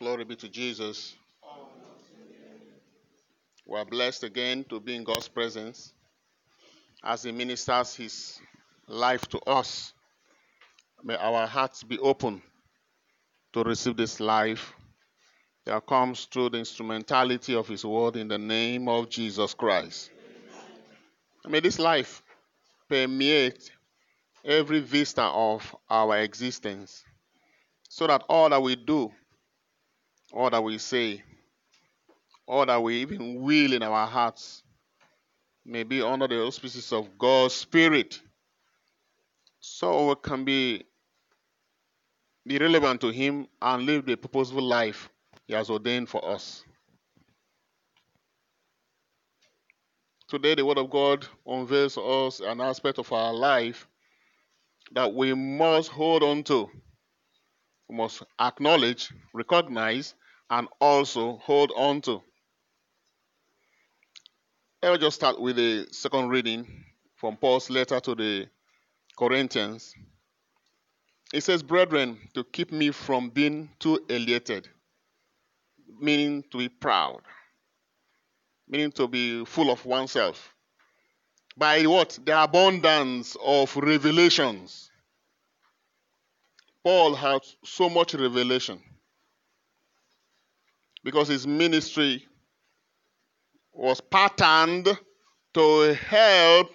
Glory be to Jesus. We are blessed again to be in God's presence as He ministers His life to us. May our hearts be open to receive this life that comes through the instrumentality of His word in the name of Jesus Christ. May this life permeate every vista of our existence so that all that we do, all that we say, all that we even will in our hearts may be under the auspices of God's Spirit so we can be, be relevant to Him and live the purposeful life He has ordained for us. Today, the Word of God unveils us an aspect of our life that we must hold on to. We must acknowledge, recognize, and also hold on to. Let me just start with the second reading from Paul's letter to the Corinthians. It says, Brethren, to keep me from being too elated, meaning to be proud, meaning to be full of oneself. By what? The abundance of revelations. Paul had so much revelation because his ministry was patterned to help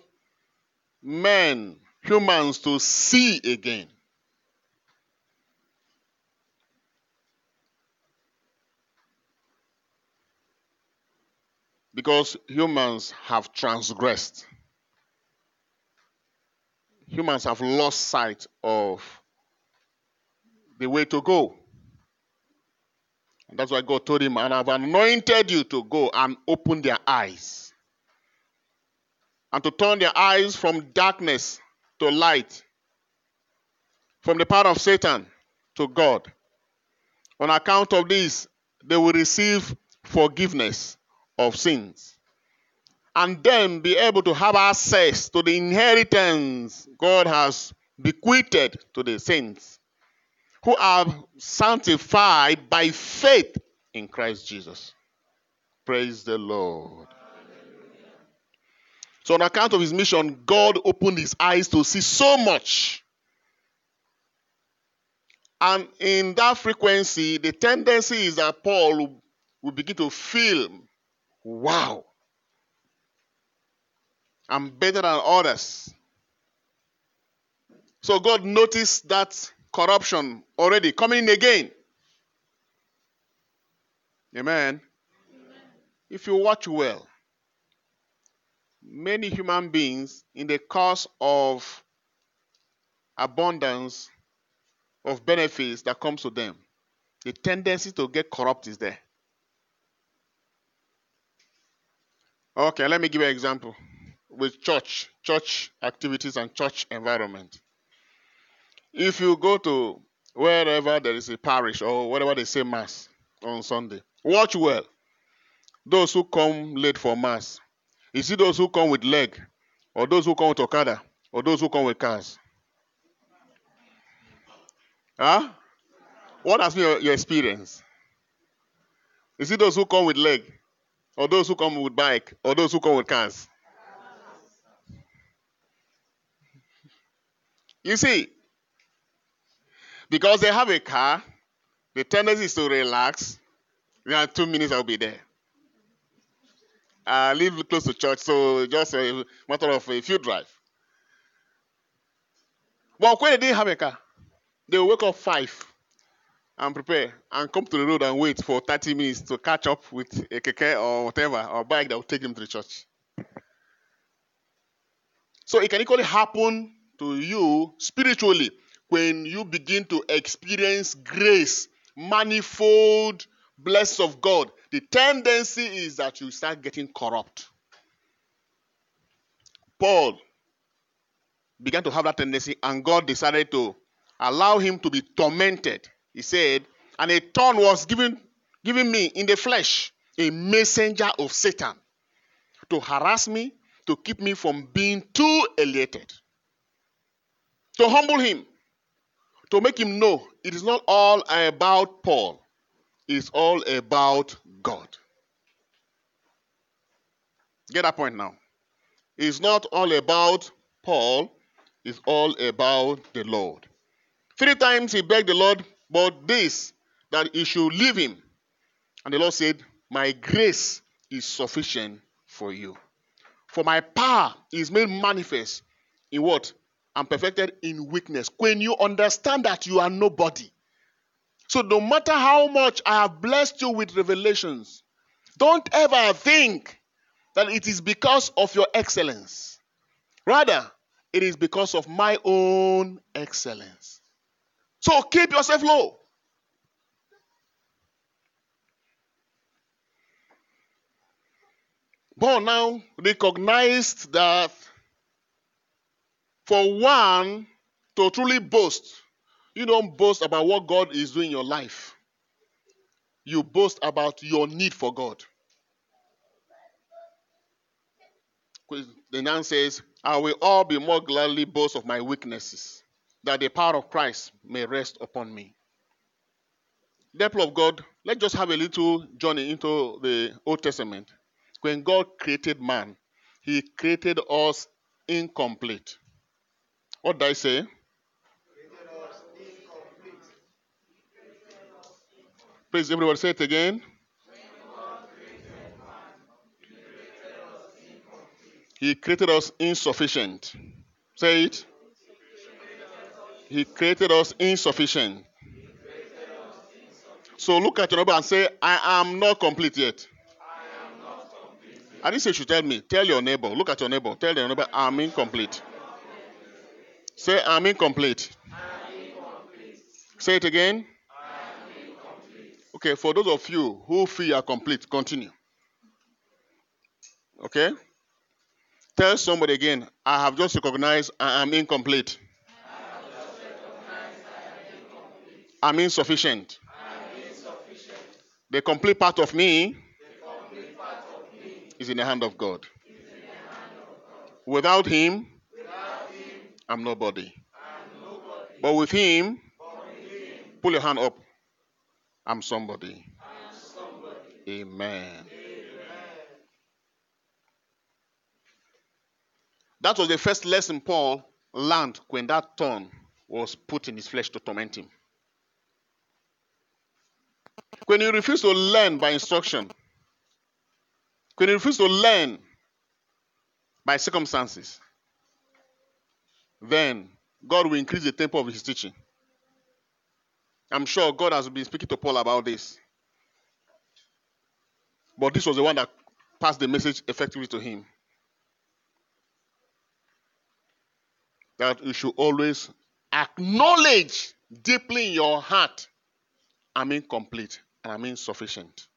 men, humans, to see again. Because humans have transgressed. Humans have lost sight of the way to go. And that's why God told him, And I've anointed you to go and open their eyes. And to turn their eyes from darkness to light, from the power of Satan to God. On account of this, they will receive forgiveness of sins. And then be able to have access to the inheritance God has bequeathed to the saints who are sanctified by faith in Christ Jesus. Praise the Lord. So, on account of his mission, God opened his eyes to see so much. And in that frequency, the tendency is that Paul will begin to feel, wow, I'm better than others. So God noticed that corruption already coming in again. Amen. Amen. If you watch well, many human beings, in the course of abundance of benefits that comes to them, the tendency to get corrupt is there. Okay, let me give you an example with church, church activities, and church environment. If you go to wherever there is a parish or wherever they say mass on Sunday, watch well. Those who come late for mass, is it those who come with leg, or those who come with Okada, or those who come with cars? Huh? What has been your, your experience? Is it those who come with leg, or those who come with bike, or those who come with cars? You see, because they have a car, the tendency is to relax. Yeah, two minutes I'll be there. I live close to church, so just a matter of a few drive. But when they didn't have a car, they wake up five and prepare and come to the road and wait for 30 minutes to catch up with a keke or whatever or bike that will take them to the church. So it can equally happen to you spiritually when you begin to experience grace, manifold blessings of God. The tendency is that you start getting corrupt. Paul began to have that tendency, and God decided to allow him to be tormented. He said, and a thorn was given, given me in the flesh, a messenger of Satan, to harass me, to keep me from being too elated, to humble him, to make him know it is not all about Paul. it's all about God. Get that point now. It's not all about Paul, it's all about the Lord. Three times he begged the Lord, but this, that he should leave him. And the Lord said, My grace is sufficient for you. For my power is made manifest in what? I'm perfected in weakness. When you understand that you are nobody. So, no matter how much I have blessed you with revelations, don't ever think that it is because of your excellence. Rather, it is because of my own excellence. So, keep yourself low. Paul now recognized that for one to truly boast, you don't boast about what God is doing in your life. You boast about your need for God. The man says, I will all be more gladly boast of my weaknesses, that the power of Christ may rest upon me. Therefore, of God, let's just have a little journey into the Old Testament. When God created man, he created us incomplete. What did I say? Please, everybody say it again. He created us insufficient. Say it. He created us insufficient. So look at your neighbor and say, I am not complete yet. I didn't say you should tell me. Tell your neighbor. Look at your neighbor. Tell your neighbor, I'm incomplete. Say, I'm incomplete. Say it again. Okay, for those of you who feel you are complete, continue. Okay? Tell somebody again, I have just recognized I am incomplete. I'm insufficient. The complete part of me is in the hand of God. Without him, I'm nobody. But with him, pull your hand up. I'm somebody. Amen. That was the first lesson Paul learned when that thorn was put in his flesh to torment him. When you refuse to learn by instruction, when you refuse to learn by circumstances, then God will increase the tempo of his teaching. I'm sure God has been speaking to Paul about this. But this was the one that passed the message effectively to him. That you should always acknowledge deeply in your heart I'm incomplete and I'm insufficient.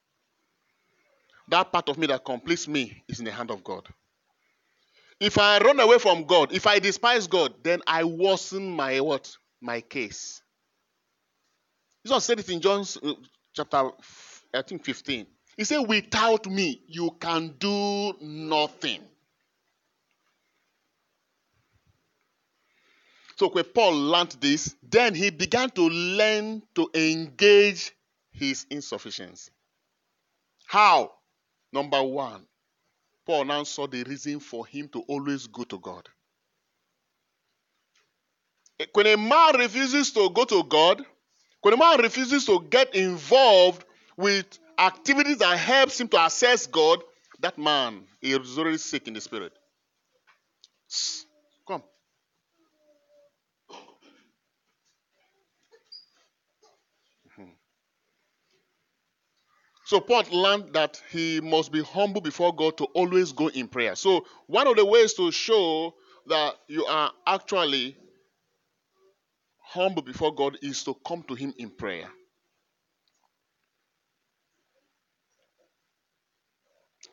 That part of me that completes me is in the hand of God. If I run away from God, if I despise God, then I worsen my what? My case. Jesus said it in John uh, chapter, I think 15. He said, Without me, you can do nothing. So when Paul learned this, then he began to learn to engage his insufficiency. How? Number one, Paul now saw the reason for him to always go to God. Eh, when a man refuses to go to God, when a man refuses to get involved with activities that helps him to access God, that man is already sick in the spirit. Come. Hmm. So Paul learned that he must be humble before God to always go in prayer. So one of the ways to show that you are actually humble before God is to come to Him in prayer.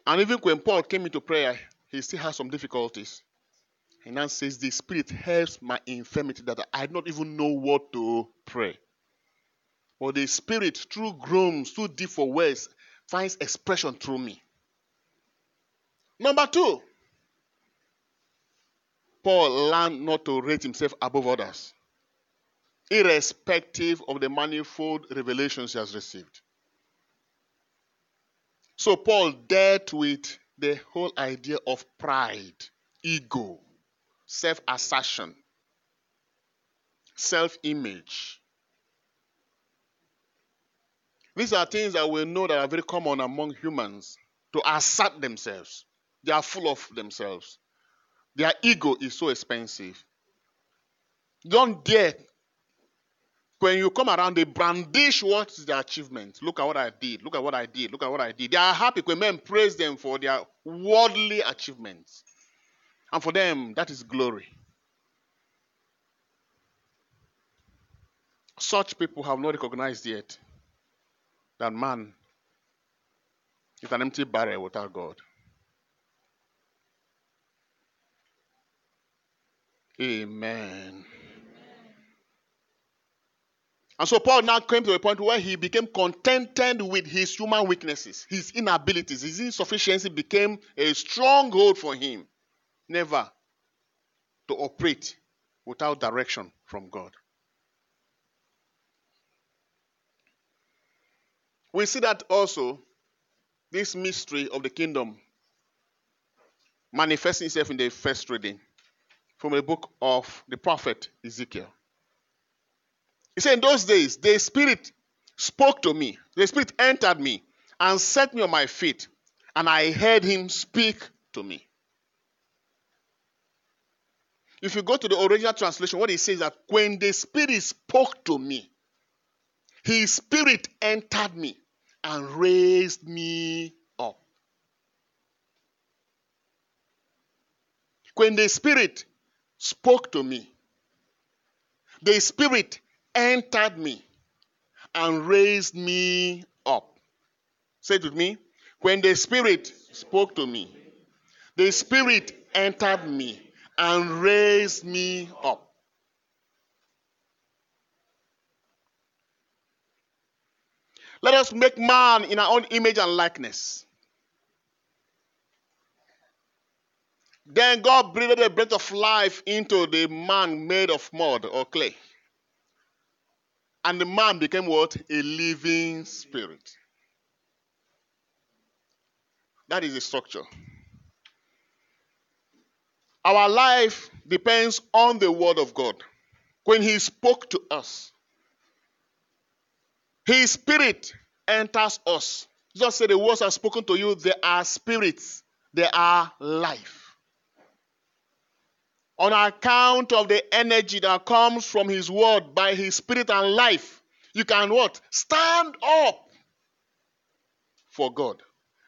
And even when Paul came into prayer, he still had some difficulties. And now says, The Spirit helps my infirmity that I do not even know what to pray. But the Spirit, through groans, too deep for words, finds expression through me. Number two, Paul learned not to rate himself above others irrespective of the manifold revelations he has received. So Paul dealt with the whole idea of pride, ego, self assertion, self image. These are things that we know that are very common among humans to assert themselves. They are full of themselves. Their ego is so expensive. Don't dare. When you come around, they brandish what is their achievement. Look at what I did. Look at what I did. Look at what I did. They are happy when men praise them for their worldly achievements. And for them, that is glory. Such people have not recognized yet that man is an empty barrel without God. Amen. And so Paul now came to a point where he became contented with his human weaknesses, his inabilities, his insufficiency became a stronghold for him. Never to operate without direction from God. We see that also, this mystery of the kingdom manifesting itself in the first reading from the book of the prophet Ezekiel. He said, In those days, the Spirit spoke to me, the Spirit entered me and set me on my feet, and I heard him speak to me. If you go to the original translation, what he says is that when the Spirit spoke to me, his Spirit entered me and raised me up. When the Spirit spoke to me. The Spirit entered me and raised me up. Say it with me. When the Spirit spoke to me, the Spirit entered me and raised me up. Let us make man in our own image and likeness. Then God breathed a breath of life into the man made of mud or clay. And the man became what? A living spirit. That is the structure. Our life depends on the word of God. When he spoke to us, his spirit enters us. Just say the words I've spoken to you, they are spirits, they are life on account of the energy that comes from his word by his spirit and life, you can what? Stand up for God.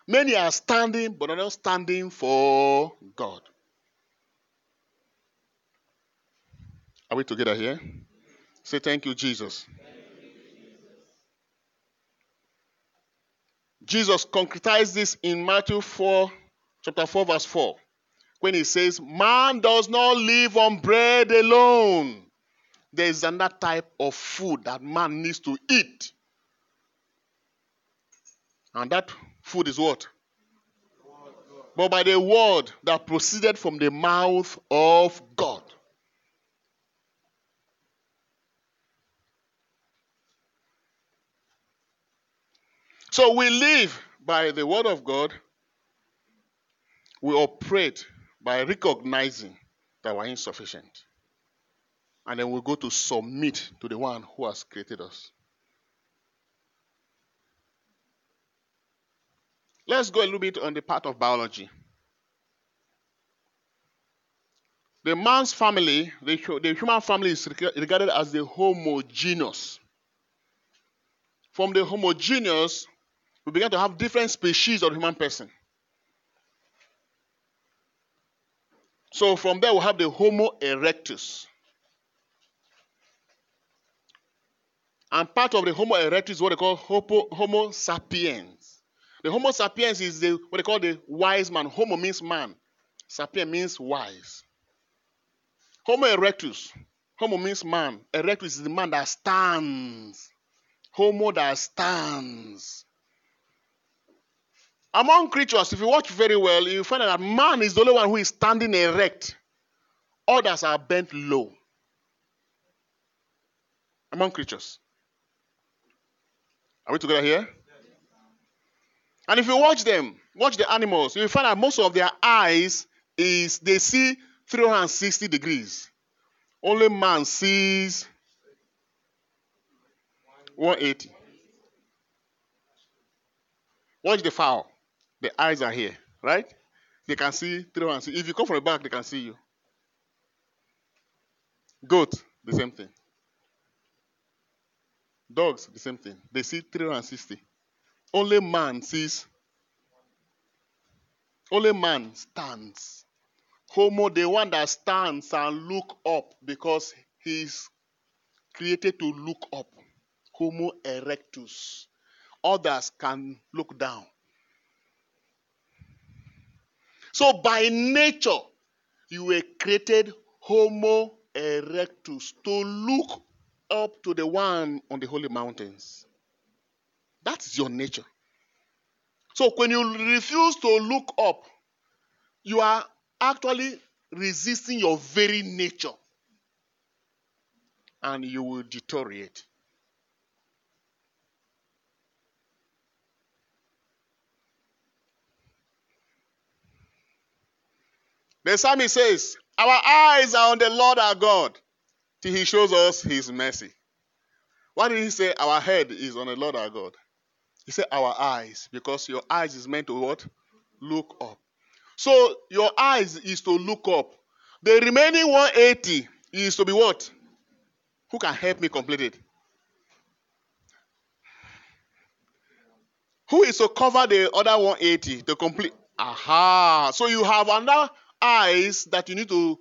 Many are standing, but are not standing for God. Are we together here? Say thank you, Jesus. Jesus concretized this in Matthew 4, chapter 4, verse 4 when he says, Man does not live on bread alone. There is another type of food that man needs to eat. And that food is what? But by the word that proceeded from the mouth of God. So we live by the word of God. We operate by recognizing that we're insufficient. And then we go to submit to the one who has created us. Let's go a little bit on the part of biology. The man's family, the, human family, is regarded as the homogeneous. From the homogeneous, we began to have different species of human person. So from there we have the Homo erectus. And part of the Homo erectus is what they call Homo, Homo sapiens. The Homo sapiens is the what they call the wise man. Homo means man. Sapien means wise. Homo erectus. Homo means man. Erectus is the man that stands. Homo that stands. Among creatures, if you watch very well, you find that man is the only one who is standing erect. Others are bent low. Among creatures. Are we together here? And if you watch them, watch the animals, you find that most of their eyes is they see 360 degrees. Only man sees 180. Watch the fowl. The eyes are here, right? They can see 360. If you come from the back, they can see you. Goat, the same thing. Dogs, the same thing. They see 360. Only man sees. Only man stands. Homo, the one that stands and look up because he's created to look up. Homo erectus. Others can look down. So by nature, you were created Homo erectus to look up to the one on the holy mountains. That's your nature. So when you refuse to look up, you are actually resisting your very nature. And you will deteriorate. The psalmist says, Our eyes are on the Lord our God till he shows us his mercy. Why did he say our head is on the Lord our God? He said our eyes, because your eyes is meant to what? Look up. So your eyes is to look up. The remaining 180 is to be what? Who can help me complete it? Who is to cover the other 180 to complete? Aha. So you have another eyes that you need to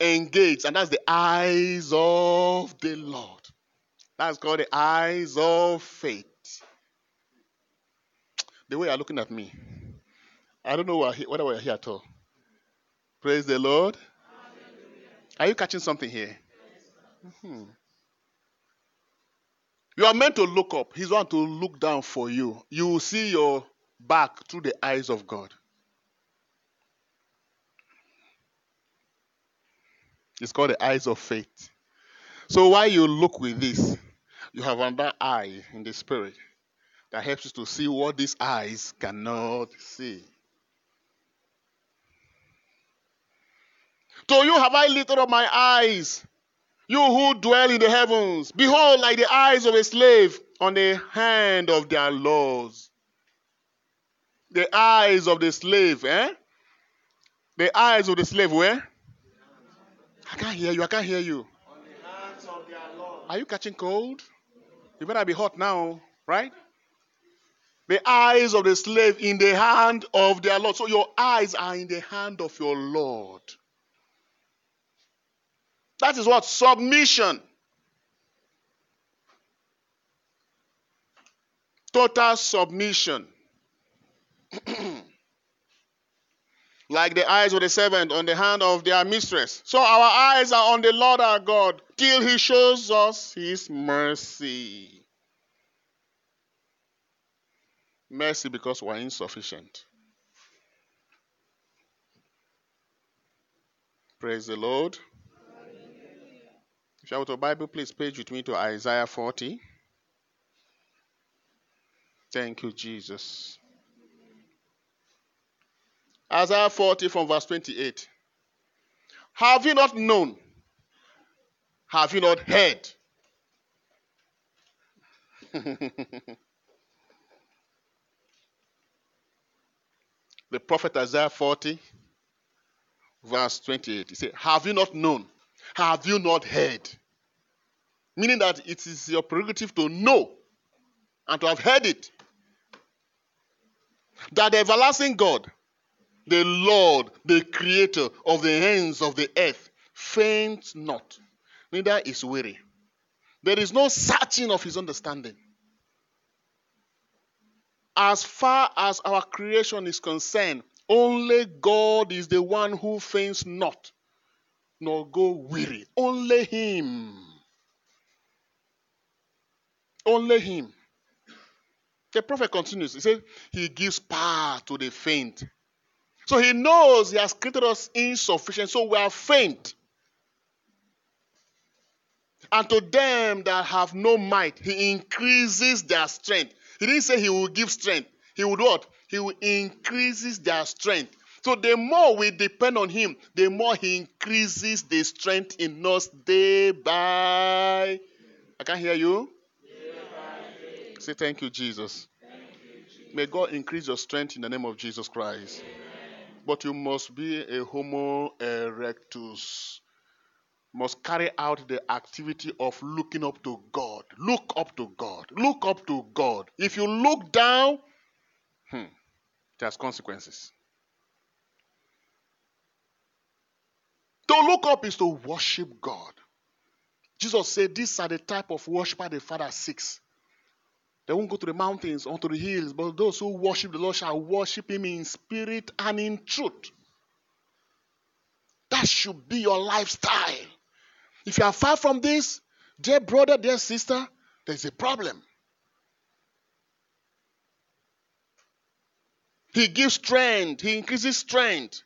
engage, and that's the eyes of the Lord. That's called the eyes of faith. The way you're looking at me, I don't know whether we're here at all. Praise the Lord. Are you catching something here? Mm-hmm. You are meant to look up. He's one to look down for you. You will see your back through the eyes of God. It's called the eyes of faith. So while you look with this, you have another eye in the spirit that helps you to see what these eyes cannot see. To you have I lifted up my eyes, you who dwell in the heavens. Behold, like the eyes of a slave on the hand of their lords. The eyes of the slave, eh? The eyes of the slave, where? I can't hear you. I can't hear you. Are you catching cold? You better be hot now, right? The eyes of the slave in the hand of their Lord. So your eyes are in the hand of your Lord. That is what? Submission. Total submission. like the eyes of the servant on the hand of their mistress. So our eyes are on the Lord our God till he shows us his mercy. Mercy because we're insufficient. Praise the Lord. If you have a Bible, please page with me to Isaiah 40. Thank you, Jesus. Isaiah 40 from verse 28. Have you not known? Have you not heard? the prophet Isaiah 40, verse 28. He said, Have you not known? Have you not heard? Meaning that it is your prerogative to know and to have heard it. That the everlasting God the Lord, the creator of the ends of the earth, faints not, neither is weary. There is no searching of his understanding. As far as our creation is concerned, only God is the one who faints not, nor go weary. Only Him. Only Him. The prophet continues. He says, He gives power to the faint so he knows he has created us insufficient, so we are faint. And to them that have no might, he increases their strength. He didn't say he will give strength, He would what? He will increases their strength. So the more we depend on him, the more he increases the strength in us day by. I can't hear you. Say thank you, Jesus. May God increase your strength in the name of Jesus Christ. But you must be a homo erectus. Must carry out the activity of looking up to God. Look up to God. Look up to God. If you look down, hmm, it has consequences. To look up is to worship God. Jesus said, These are the type of worshiper the Father seeks. They won't go to the mountains or to the hills, but those who worship the Lord shall worship Him in spirit and in truth. That should be your lifestyle. If you are far from this, dear brother, dear sister, there's a problem. He gives strength, He increases strength.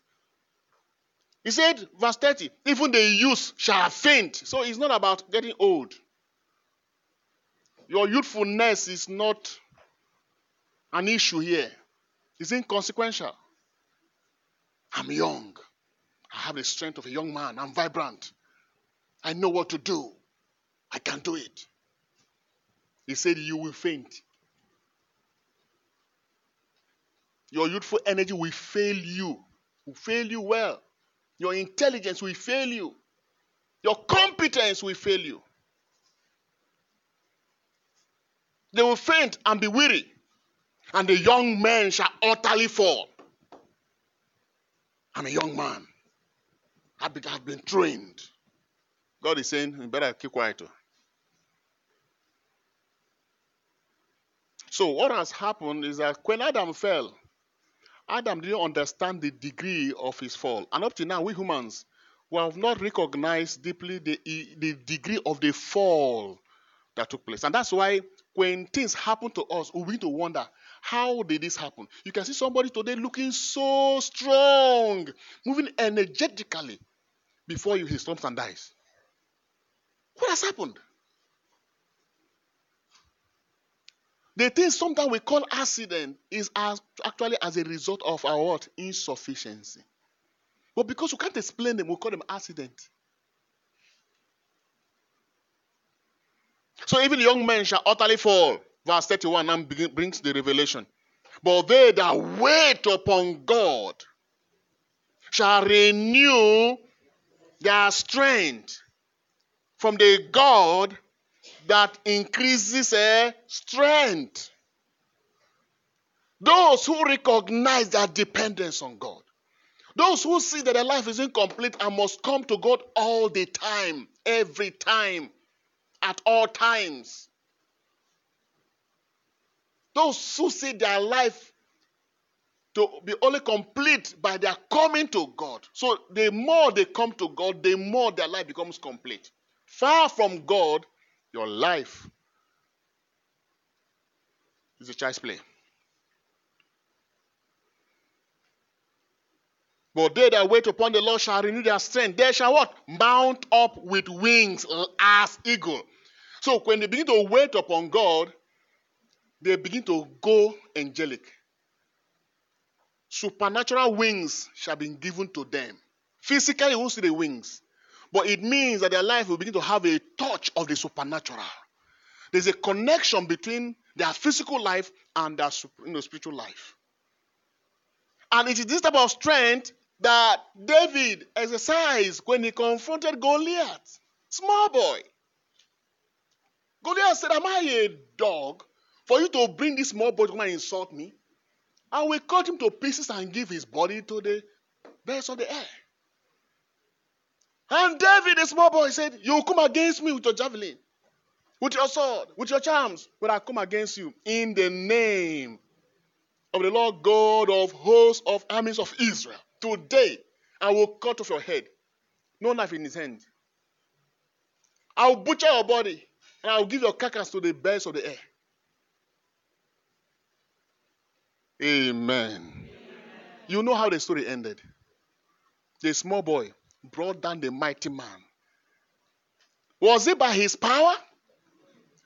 He said, verse 30, even the youth shall faint. So it's not about getting old. Your youthfulness is not an issue here, it's inconsequential. I'm young. I have the strength of a young man. I'm vibrant. I know what to do. I can do it. He said, You will faint. Your youthful energy will fail you, will fail you well. Your intelligence will fail you. Your competence will fail you. They will faint and be weary, and the young men shall utterly fall. I'm a young man. I've been, I've been trained. God is saying, you better keep quiet. Oh. So, what has happened is that when Adam fell, Adam didn't understand the degree of his fall. And up to now, we humans, we have not recognized deeply the, the degree of the fall that took place. And that's why when things happen to us, we begin to wonder, how did this happen? You can see somebody today looking so strong, moving energetically. Before you, he slumps and dies. What has happened? The thing sometimes we call accident is as, actually as a result of our what? Insufficiency. But because we can't explain them, we call them accident. So even young men shall utterly fall. Verse 31 now brings the revelation. But they that wait upon God shall renew their strength from the God that increases a strength. Those who recognize their dependence on God. Those who see that their life is incomplete and must come to God all the time, every time, at all times. Those who see their life to be only complete by their coming to God. So the more they come to God, the more their life becomes complete. Far from God, your life is a child's play. But they that wait upon the Lord shall renew their strength. They shall what? Mount up with wings as eagle. So when they begin to wait upon God, they begin to go angelic. Supernatural wings shall be given to them. Physically, you won't see the wings. But it means that their life will begin to have a touch of the supernatural. There's a connection between their physical life and their you know, spiritual life. And it is this type of strength that David exercised when he confronted Goliath. Small boy. Goliath said, Am I a dog for you to bring this small boy to come and insult me? I will cut him to pieces and give his body to the birds of the air. And David, the small boy, said, You come against me with your javelin, with your sword, with your charms, but I come against you in the name of the Lord God of hosts of armies of Israel. Today, I will cut off your head, no knife in his hand. I will butcher your body, and I will give your carcass to the birds of the air. Amen. Amen. You know how the story ended. The small boy brought down the mighty man. Was it by his power?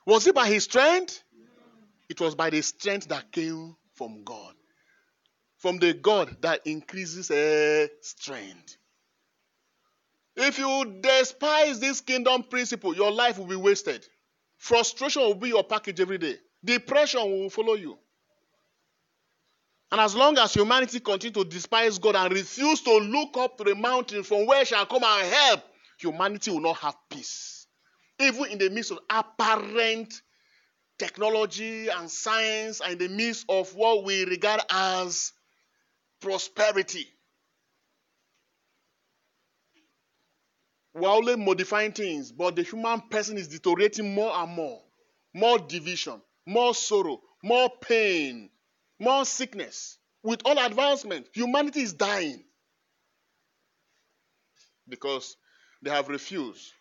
Was it by his strength? It was by the strength that came from God, from the God that increases uh, strength. If you despise this kingdom principle, your life will be wasted. Frustration will be your package every day. Depression will follow you. And as long as humanity continue to despise God and refuse to look up to the mountain from where shall come our help, humanity will not have peace. Even in the midst of apparent technology and science, and in the midst of what we regard as prosperity. We're only modifying things, but the human person is deteriorating more and more. More division, more sorrow, more pain, more sickness. With all advancement, humanity is dying because they have refused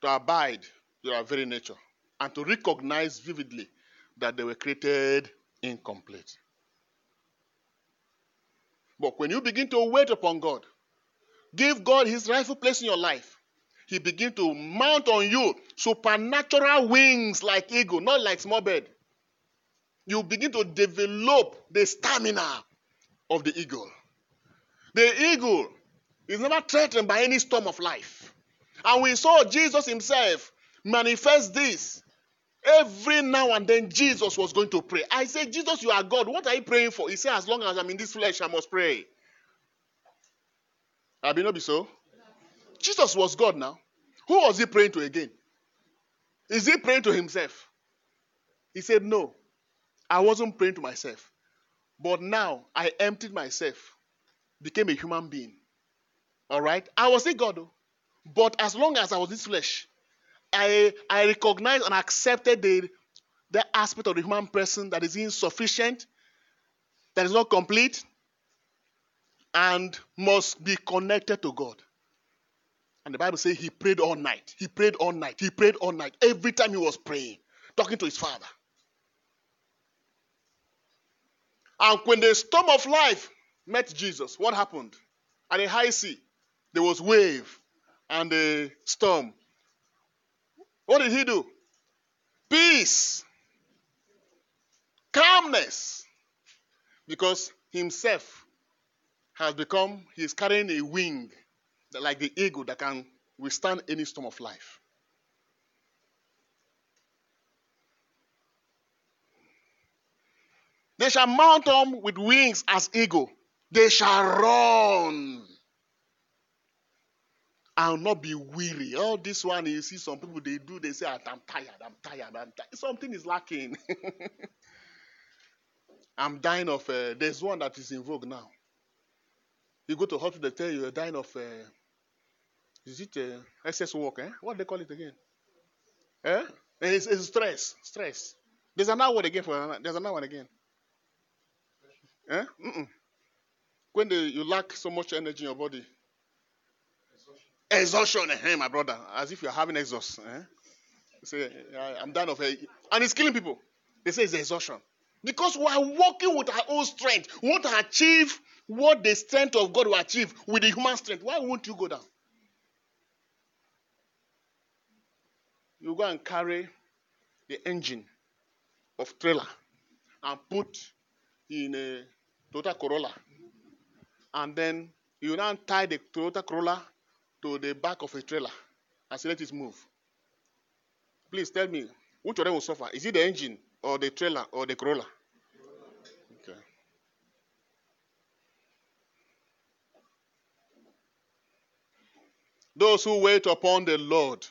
to abide to their very nature and to recognize vividly that they were created incomplete. But when you begin to wait upon God, give God his rightful place in your life, he begins to mount on you supernatural wings like eagle, not like small bird you begin to develop the stamina of the eagle. The eagle is never threatened by any storm of life. And we saw Jesus himself manifest this. Every now and then, Jesus was going to pray. I said, Jesus, you are God. What are you praying for? He said, As long as I'm in this flesh, I must pray. I be not be so. Jesus was God now. Who was he praying to again? Is he praying to himself? He said, No. I wasn't praying to myself. But now I emptied myself, became a human being. All right? I was a God, though. but as long as I was this flesh, I, I recognized and accepted the, the aspect of the human person that is insufficient, that is not complete, and must be connected to God. And the Bible says he prayed all night. He prayed all night. He prayed all night. Every time he was praying, talking to his father. And when the storm of life met Jesus, what happened? At the high sea, there was wave and a storm. What did he do? Peace, calmness, because himself has become, he is carrying a wing like the eagle that can withstand any storm of life. They shall mount them with wings as eagle. They shall run and not be weary. All this one, you see some people they do, they say, I'm tired, I'm tired, I'm tired. Something is lacking. I'm dying of, uh, there's one that is in vogue now. You go to hospital, they tell you you're dying of, uh, is it uh, excess work? Eh? What do they call it again? Eh? It's, it's stress, stress. There's another word again for there's another one again. Eh? When the, you lack so much energy in your body. Exhaustion, eh, my brother. As if you're having exhaust. Eh? say, I'm done of it. And it's killing people. They say it's exhaustion. Because we are working with our own strength. We want to achieve what the strength of God will achieve with the human strength. Why won't you go down? You go and carry the engine of trailer and put in a Toyota Corolla. And then you now tie the Toyota Corolla to the back of a trailer and say, let it move. Please tell me, which of them will suffer? Is it the engine or the trailer or the Corolla? Okay. Those who wait upon the Lord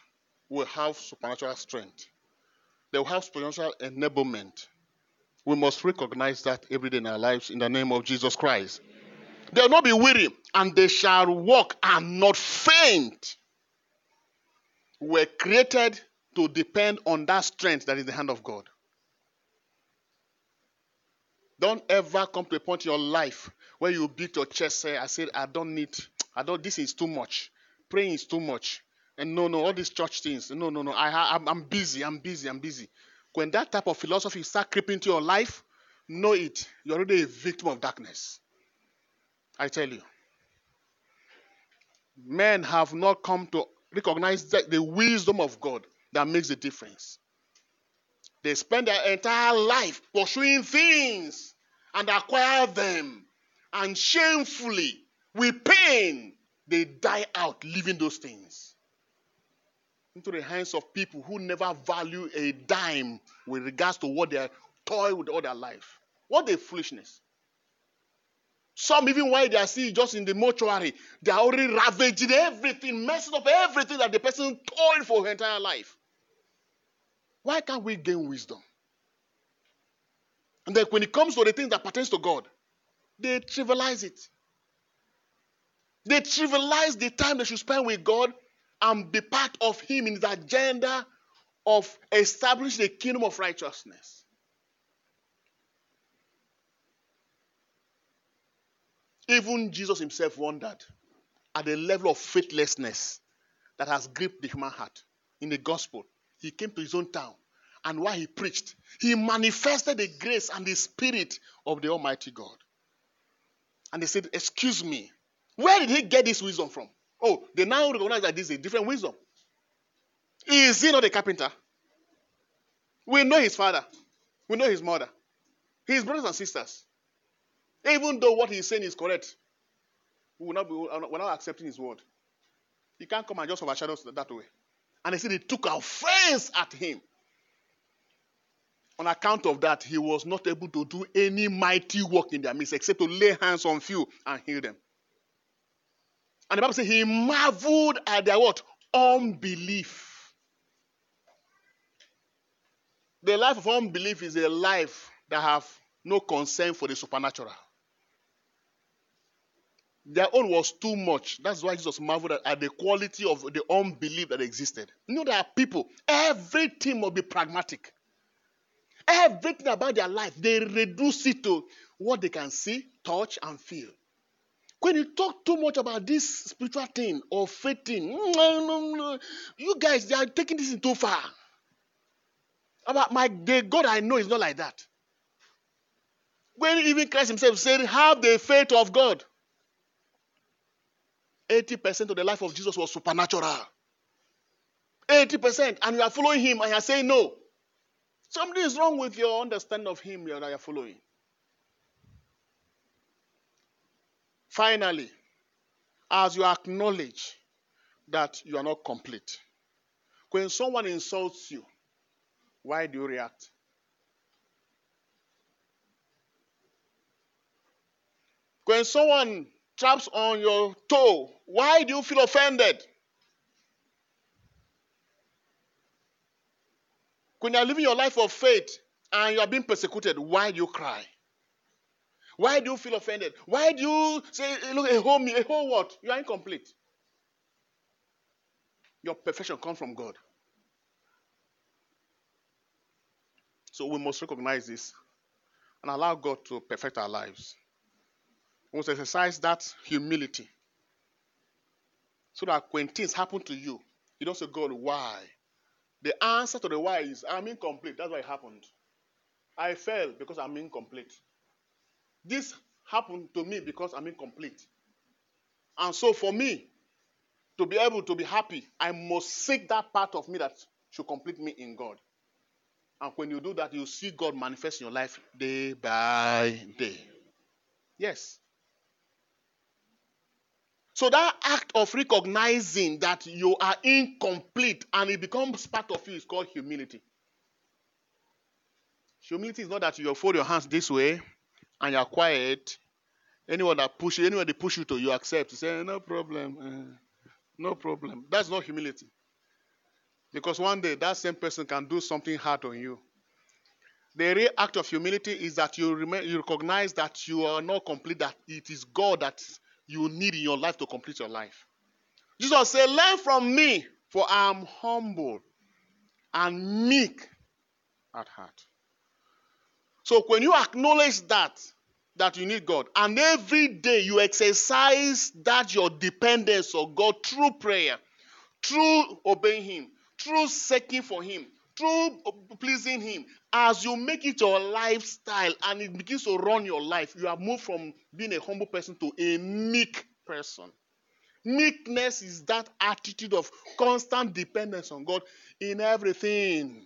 will have supernatural strength. They will have supernatural enablement. We must recognize that every day in our lives in the name of Jesus Christ. They will not be weary, and they shall walk and not faint. We're created to depend on that strength that is the hand of God. Don't ever come to a point in your life where you beat your chest, say, I said, I don't need, I don't, this is too much. Praying is too much. And no, no, all these church things. No, no, no. I, I'm, I'm busy, I'm busy, I'm busy. When that type of philosophy start creeping into your life, know it. You're already a victim of darkness. I tell you. Men have not come to recognize the wisdom of God that makes the difference. They spend their entire life pursuing things and acquire them, and shamefully, with pain, they die out leaving those things into the hands of people who never value a dime with regards to what they toy with all their life. What a foolishness. Some, even while they are still just in the mortuary, they are already ravaging everything, messing up everything that the person toiled for her entire life. Why can't we gain wisdom? And then when it comes to the things that pertains to God, they trivialize it. They trivialize the time they should spend with God and be part of Him in His agenda of establishing the kingdom of righteousness. Even Jesus Himself wondered at the level of faithlessness that has gripped the human heart in the gospel. He came to His own town, and while He preached, He manifested the grace and the spirit of the Almighty God. And they said, Excuse me, where did He get this wisdom from? Oh, they now recognize that this is a different wisdom. Is he not a carpenter? We know his father. We know his mother. His brothers and sisters. Even though what he's saying is correct, we will not be, we're not accepting his word. He can't come and just overshadow us that way. And they said they took offense at him. On account of that, he was not able to do any mighty work in their midst except to lay hands on few and heal them. And the Bible says he marveled at their what? Unbelief. The life of unbelief is a life that have no concern for the supernatural. Their own was too much. That's why Jesus marveled at, at the quality of the unbelief that existed. You know, there are people, everything must be pragmatic. Everything about their life, they reduce it to what they can see, touch, and feel. When you talk too much about this spiritual thing or faith thing, mm, mm, uh, you guys, they are taking this too far. About my the God I know is not like that. When even Christ Himself said, Have the faith of God. 80% of the life of Jesus was supernatural. 80%. And you are following Him and you are saying no. Something is wrong with your understanding of Him that you are following. Finally, as you acknowledge that you are not complete, when someone insults you, why do you react? When someone traps on your toe, why do you feel offended? When you are living your life of faith and you are being persecuted, why do you cry? Why do you feel offended? Why do you say, look, a whole, a whole what? You are incomplete. Your perfection comes from God. So we must recognize this and allow God to perfect our lives. Must exercise that humility. So that when things happen to you, you don't say, God, why? The answer to the why is, I'm incomplete. That's why it happened. I fell because I'm incomplete. This happened to me because I'm incomplete. And so for me to be able to be happy, I must seek that part of me that should complete me in God. And when you do that, you see God manifest in your life day by day. Yes. So that act of recognizing that you are incomplete and it becomes part of you is called humility. Humility is not that you fold your hands this way and you're quiet, anyone that push you, anyone they push you to, you accept. You say, no problem, uh, no problem. That's not humility. Because one day that same person can do something hard on you. The real act of humility is that you, remain, you recognize that you are not complete, that it is God that you need in your life to complete your life. Jesus said, Learn from me, for I am humble and meek at heart. So when you acknowledge that, that you need God, and every day you exercise that your dependence on God through prayer, through obeying Him, through seeking for Him, through pleasing Him, as you make it your lifestyle and it begins to run your life, you have moved from being a humble person to a meek person. Meekness is that attitude of constant dependence on God in everything.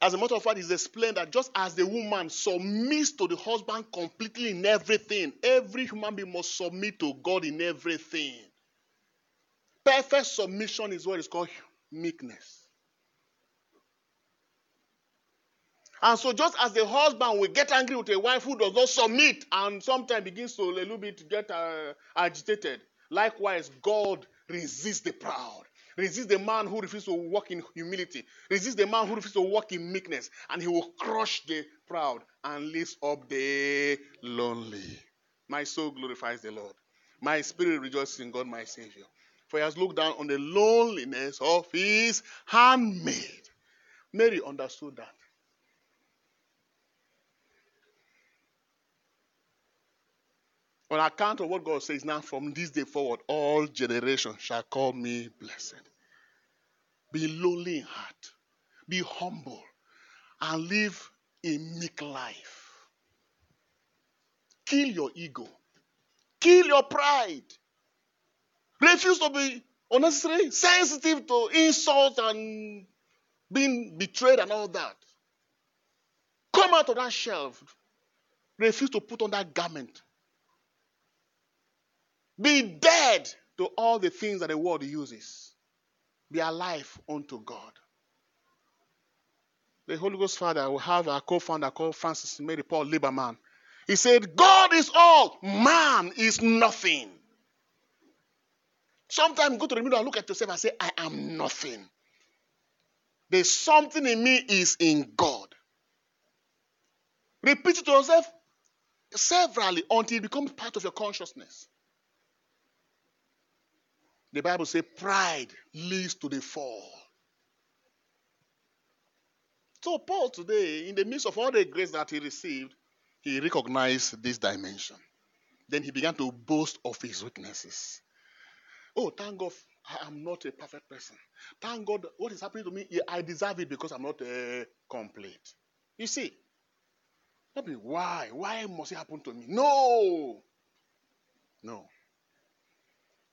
As a matter of fact, it's explained that just as the woman submits to the husband completely in everything, every human being must submit to God in everything. Perfect submission is what is called meekness. And so, just as the husband will get angry with a wife who does not submit and sometimes begins to a little bit get uh, agitated, likewise, God resists the proud. Resist the man who refuses to walk in humility. Resist the man who refuses to walk in meekness. And he will crush the proud and lift up the lonely. My soul glorifies the Lord. My spirit rejoices in God, my Savior. For he has looked down on the loneliness of his handmaid. Mary understood that. On account of what God says now, from this day forward, all generations shall call me blessed. Be lowly in heart, be humble, and live a meek life. Kill your ego, kill your pride. Refuse to be unnecessarily sensitive to insults and being betrayed and all that. Come out of that shelf. Refuse to put on that garment be dead to all the things that the world uses. Be alive unto God. The Holy Ghost Father will have a co founder called Francis Mary Paul Libermann. He said, God is all, man is nothing. Sometimes go to the mirror and look at yourself and say, I am nothing. There's something in me is in God. Repeat it to yourself severally until it becomes part of your consciousness. The Bible says pride leads to the fall. So, Paul today, in the midst of all the grace that he received, he recognized this dimension. Then he began to boast of his weaknesses. Oh, thank God I am not a perfect person. Thank God what is happening to me, I deserve it because I'm not uh, complete. You see, not me, why? Why must it happen to me? No. No.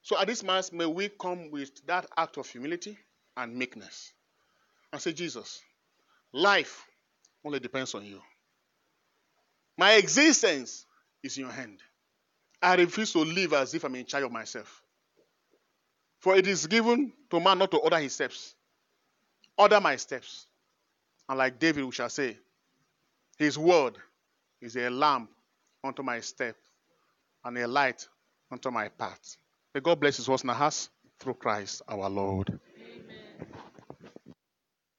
So at this Mass, may we come with that act of humility and meekness and say, Jesus, life only depends on you. My existence is in your hand. I refuse to live as if I'm in charge of myself. For it is given to man not to order his steps. Order my steps. And like David, we shall say, His word is a lamp unto my step and a light unto my path. May God bless his words in our hearts through Christ our Lord.